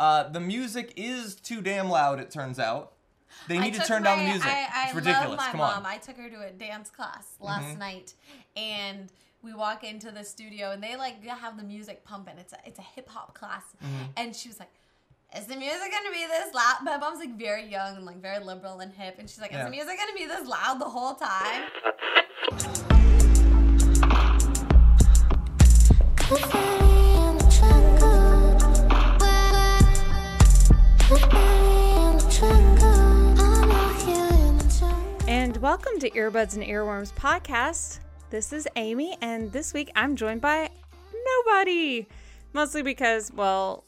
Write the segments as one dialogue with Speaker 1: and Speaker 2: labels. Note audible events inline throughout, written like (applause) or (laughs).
Speaker 1: Uh, the music is too damn loud. It turns out they need to
Speaker 2: took
Speaker 1: turn down the music.
Speaker 2: I, I
Speaker 1: it's ridiculous.
Speaker 2: love my
Speaker 1: Come
Speaker 2: mom.
Speaker 1: on.
Speaker 2: I took her to a dance class last night, and we walk into the studio, and they like have the music pumping. It's a it's a hip hop class,
Speaker 1: Mm-hmm.
Speaker 2: and she was like. Is the music gonna be this loud? My mom's like very young and like very liberal and hip, and she's like, "Is
Speaker 1: Yeah.
Speaker 2: the music gonna be this loud the whole time?"
Speaker 3: And welcome to Earbuds and Earworms podcast. This is Amy, and this week I'm joined by nobody. Mostly because, well,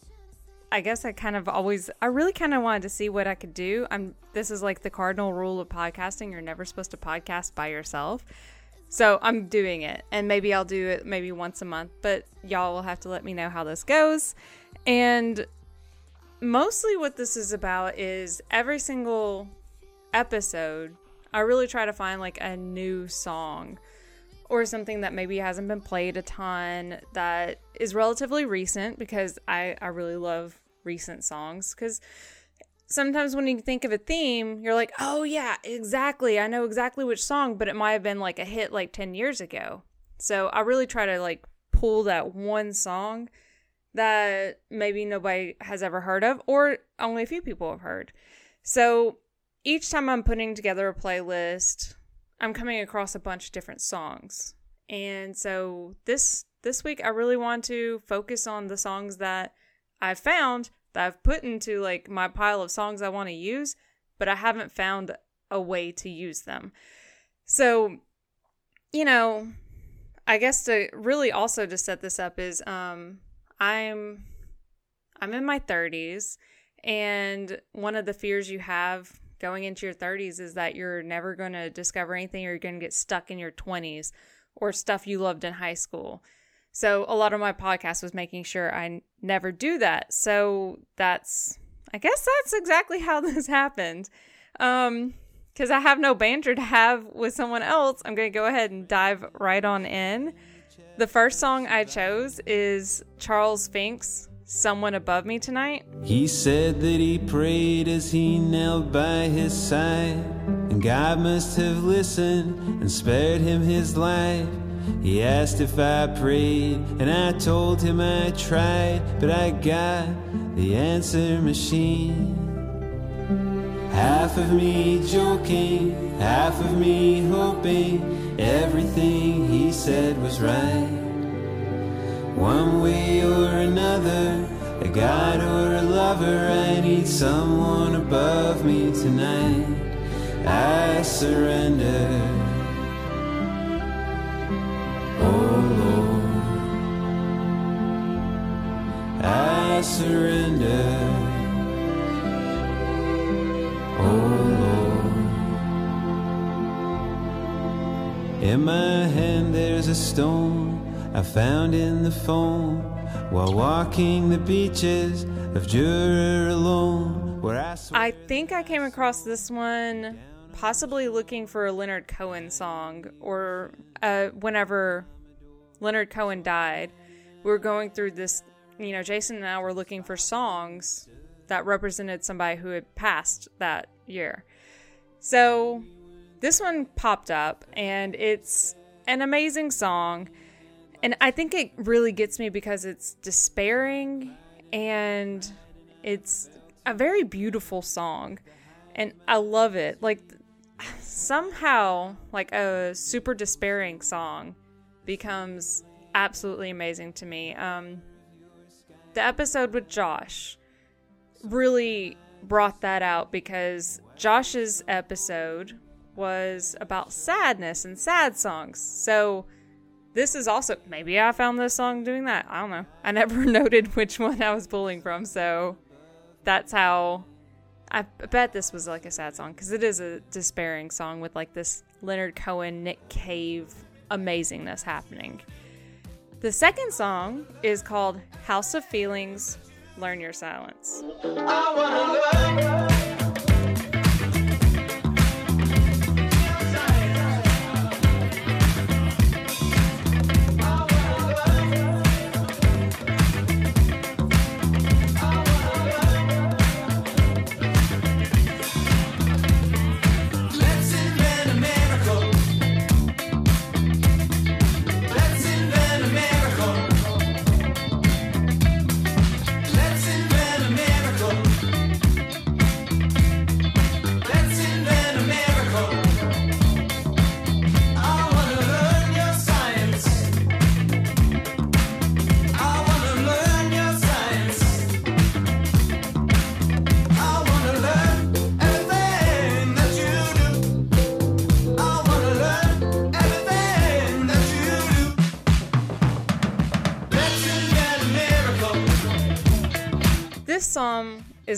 Speaker 3: I guess I kind of always, I really kind of wanted to see what I could do. I'm. This is like the cardinal rule of podcasting: you're never supposed to podcast by yourself. So I'm doing it, and maybe I'll do it maybe once a month. But y'all will have to let me know how this goes. And mostly, what this is about is every single episode, I really try to find like a new song or something that maybe hasn't been played a ton that is relatively recent because I, I really love recent songs. Because sometimes when you think of a theme you're like oh yeah exactly. I know exactly which song but it might have been like a hit like 10 years ago. So i really try to like pull that one song that maybe nobody has ever heard of or only a few people have heard. So each time I'm putting together a playlist, I'm coming across a bunch of different songs. And so this this week I really want to focus on the songs that I've found that I've put into like my pile of songs I want to use, but I haven't found a way to use them. So, you know, I guess to really also to set this up is um I'm I'm in my 30s and one of the fears you have going into your 30s is that you're never going to discover anything or you're going to get stuck in your 20s or stuff you loved in high school. So a lot of my podcast was making sure I never do that. So that's I guess that's exactly how (laughs) this happened. Um cuz I have no banter to have with someone else, I'm going to go ahead and dive right on in. The first song I chose is Charles Fink's Someone Above Me Tonight.
Speaker 4: He said that he prayed as he knelt by his side, and God must have listened and spared him his life. He asked if I prayed, and I told him I tried, but I got the answer machine. Half of me joking, half of me hoping everything he said was right. One way or another, a God or a lover, I need someone above me tonight. I surrender. Oh Lord, I surrender. Oh Lord. In my hand there's a stone I found in the foam while walking the beaches of Jura alone. Where I,
Speaker 3: I think I came across this one possibly looking for a Leonard Cohen song or uh, whenever Leonard Cohen died. We were going through this, you know, Jason and I were looking for songs that represented somebody who had passed that year. So this one popped up and it's an amazing song. And I think it really gets me because it's despairing and it's a very beautiful song. And I love it. Like somehow like a super despairing song becomes absolutely amazing to me. Um the episode with Josh really brought that out because Josh's episode was about sadness and sad songs. So this is also maybe I found this song doing that. I don't know. I never (laughs) noted which one I was pulling from, so that's how I bet this was like a sad song because it is a despairing song with like this Leonard Cohen, Nick Cave amazingness happening. The second song is called House of Feelings Learn Your Silence.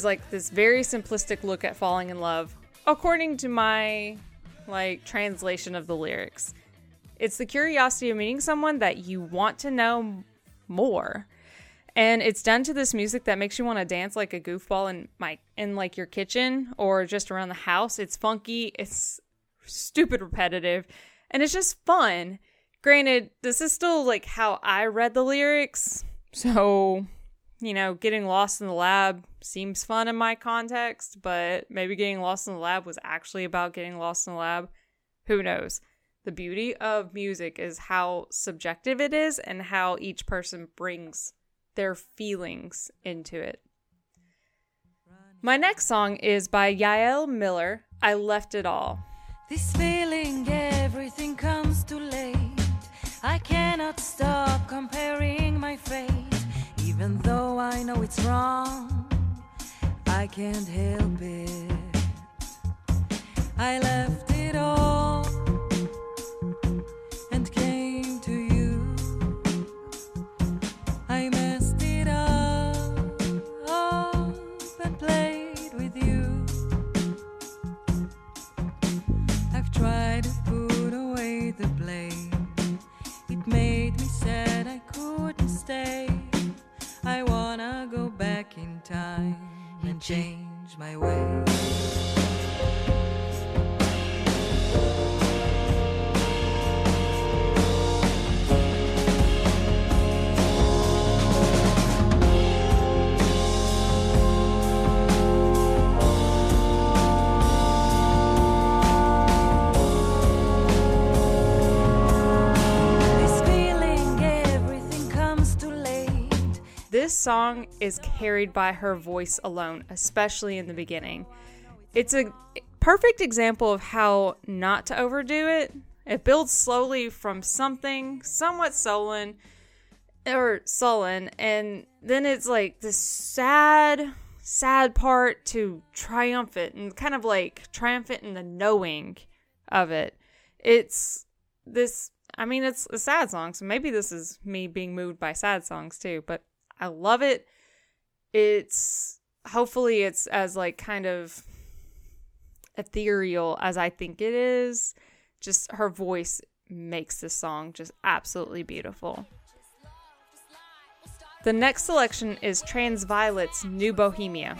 Speaker 3: Is like this very simplistic look at falling in love, according to my like translation of the lyrics. It's the curiosity of meeting someone that you want to know more. And it's done to this music that makes you want to dance like a goofball in my in like your kitchen or just around the house. It's funky, it's stupid repetitive, and it's just fun. Granted, this is still like how I read the lyrics. So, you know, getting lost in the lab seems fun in my context, but maybe getting lost in the lab was actually about getting lost in the lab. Who knows? The beauty of music is how subjective it is and how each person brings their feelings into it. My next song is by Yael Miller, I Left It All.
Speaker 5: This feeling, I know it's wrong, I can't help it. I left it all This
Speaker 3: song is carried by her voice alone, especially in the beginning. It's a perfect example of how not to overdo it. It builds slowly from something somewhat sullen or sullen, and then it's like this sad, sad part to triumphant and kind of like triumphant in the knowing of it. It's this I mean it's a sad song, so maybe this is me being moved by sad songs too, but I love it. It's hopefully it's as like kind of ethereal as I think it is. Just her voice makes this song just absolutely beautiful. The next selection is Transviolet's New Bohemia.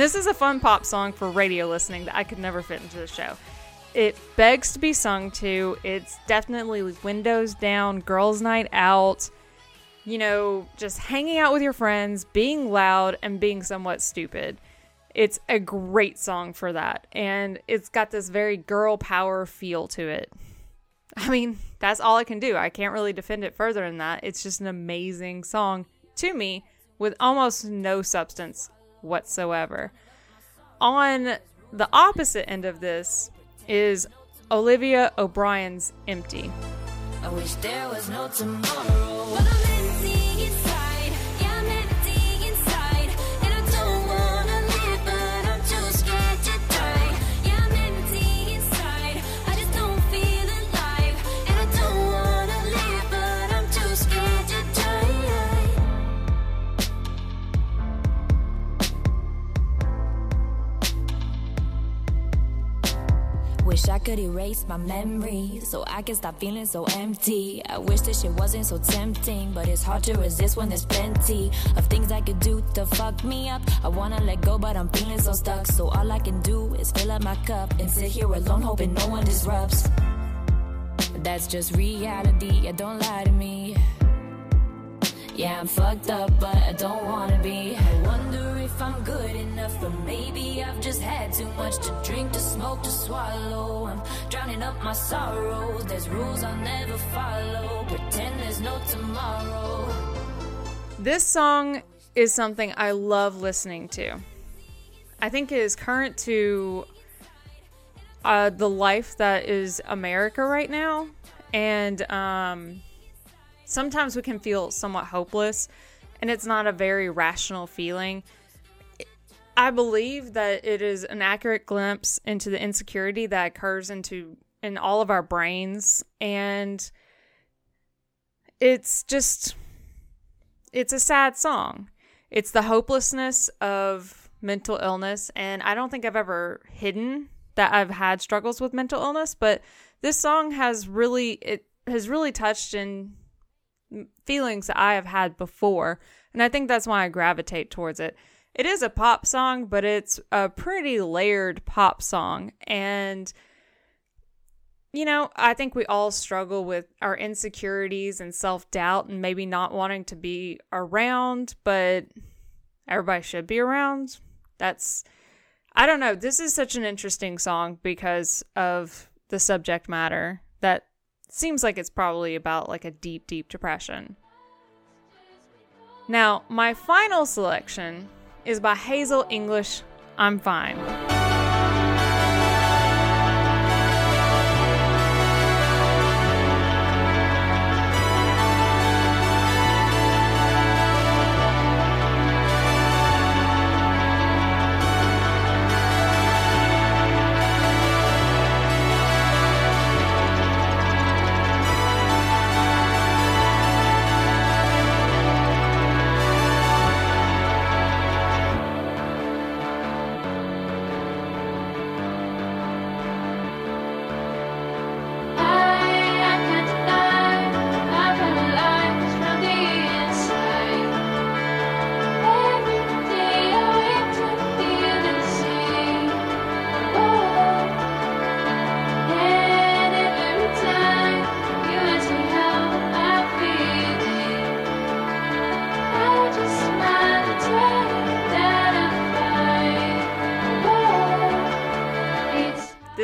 Speaker 3: This is a fun pop song for radio listening that I could never fit into the show. it begs to be sung to. It's definitely windows down, girls' night out, you know, just hanging out with your friends, being loud, and being somewhat stupid. It's a great song for that. And it's got this very girl power feel to it. I mean, that's all I can do. I can't really defend it further than that. It's just an amazing song to me with almost no substance whatsoever. On the opposite end of this is Olivia O'Brien's Empty.
Speaker 6: Wish I could erase my memories so I can stop feeling so empty. I wish this shit wasn't so tempting, but it's hard to resist when there's plenty of things I could do to fuck me up. I wanna let go, but I'm feeling so stuck. So all I can do is fill up my cup and sit here alone, hoping no one disrupts. That's just reality. Yeah, don't lie to me. Yeah, I'm fucked up, but I don't wanna be. I'm good enough, but maybe I've just had too much to drink, to smoke, to swallow. I'm drowning up my sorrows. There's rules I'll never follow. Pretend there's no tomorrow.
Speaker 3: This song is something I love listening to. I think it is current to uh, the life that is America right now. And um, sometimes we can feel somewhat hopeless, and it's not a very rational feeling. I believe that it is an accurate glimpse into the insecurity that occurs into in all of our brains and it's just it's a sad song. It's the hopelessness of mental illness and I don't think I've ever hidden that I've had struggles with mental illness, but this song has really it has really touched in feelings that I have had before, and I think that's why I gravitate towards it. It is a pop song, but it's a pretty layered pop song and you know, I think we all struggle with our insecurities and self doubt and maybe not wanting to be around, but everybody should be around. That's, I don't know. This is such an interesting song because of the subject matter that seems like it's probably about like a deep, deep depression. Now, my final selection is by Hazel English. I'm fine.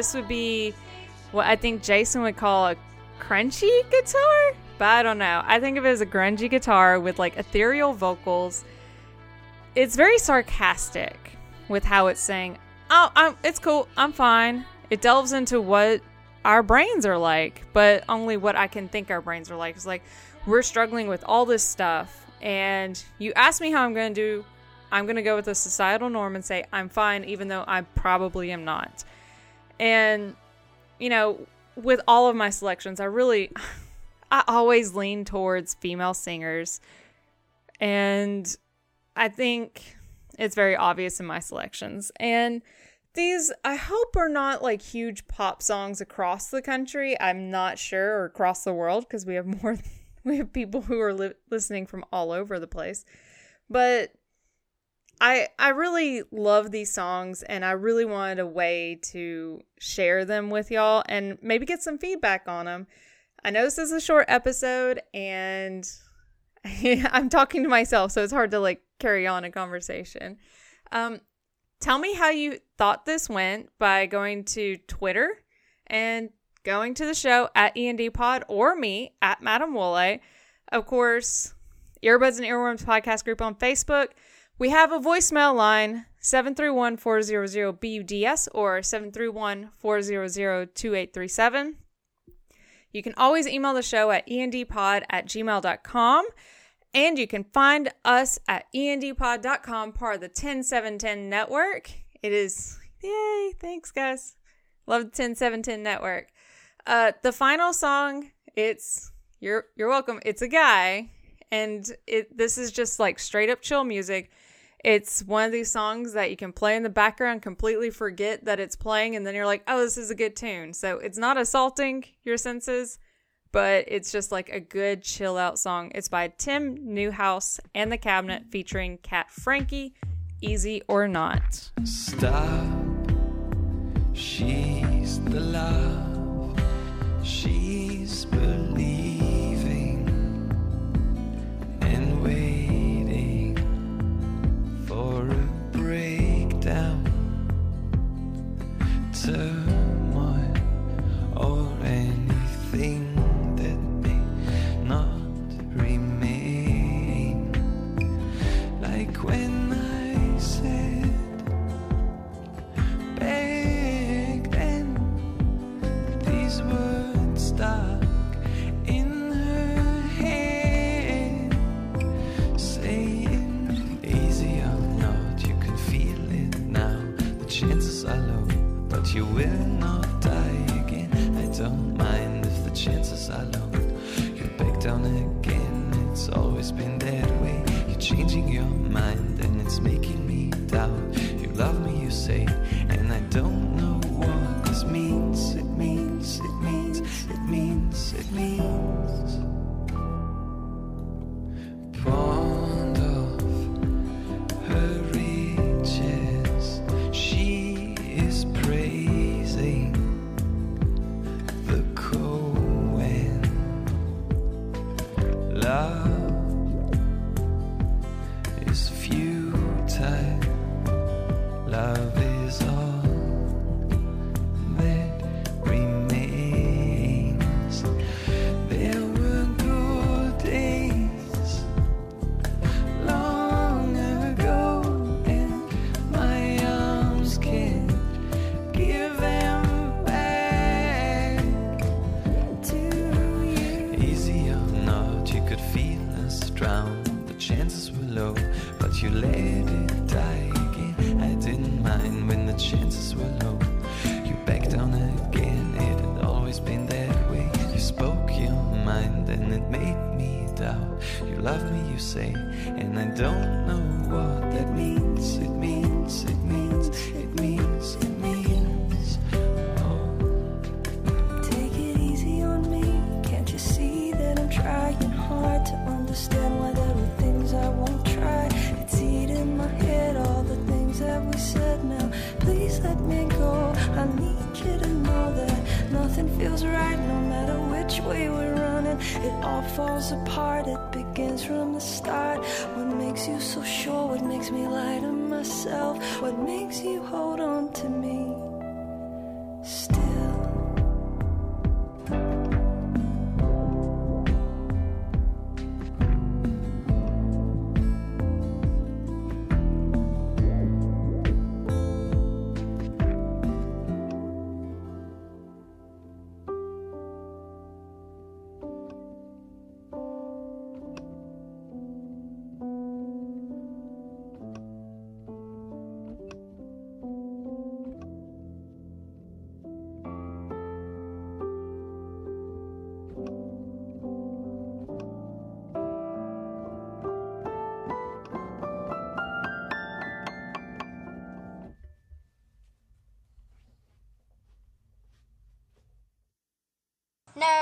Speaker 3: This would be what I think Jason would call a crunchy guitar, but I don't know. I think of it as a grungy guitar with like ethereal vocals. It's very sarcastic with how it's saying, "Oh, I'm, it's cool. I'm fine." It delves into what our brains are like, but only what I can think our brains are like. It's like we're struggling with all this stuff, and you ask me how I'm going to do. I'm going to go with a societal norm and say I'm fine, even though I probably am not. And, you know, with all of my selections, I really, (laughs) I always lean towards female singers. And I think it's very obvious in my selections. And these, I hope, are not like huge pop songs across the country. I'm not sure, or across the world, because we have more, (laughs) we have people who are li- listening from all over the place. But I I really love these songs and I really wanted a way to share them with y'all and maybe get some feedback on them. I know this is a short episode and (laughs) I'm talking to myself so it's hard to like carry on a conversation. Um tell me how you thought this went by going to Twitter and going to the show at END Pod or me at Madam Woole. Of course, Earbuds and Earworms podcast group on Facebook. We have a voicemail line 731 400 BUDS or 731 400 2837. You can always email the show at endpod at gmail.com. And you can find us at endpod.com, part of the 10710 network. It is, yay, thanks, guys. Love the 10710 network. Uh, the final song, it's, you're, you're welcome. It's a guy. And it, this is just like straight up chill music. It's one of these songs that you can play in the background, completely forget that it's playing, and then you're like, oh, this is a good tune. So it's not assaulting your senses, but it's just like a good chill out song. It's by Tim Newhouse and the Cabinet featuring Cat Frankie, Easy or Not.
Speaker 7: Stop. She's the love. She's believing Turmoil you let it die again. I didn't mind when the chances were low. You backed down again, it had always been that way. You spoke your mind, and it made me doubt. You love me, you say, and I don't know
Speaker 5: feels right no matter which way we're running. It all falls apart, it begins from the start. What makes you so sure? What makes me lie to myself? What makes you hold on to me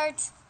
Speaker 8: Nerds.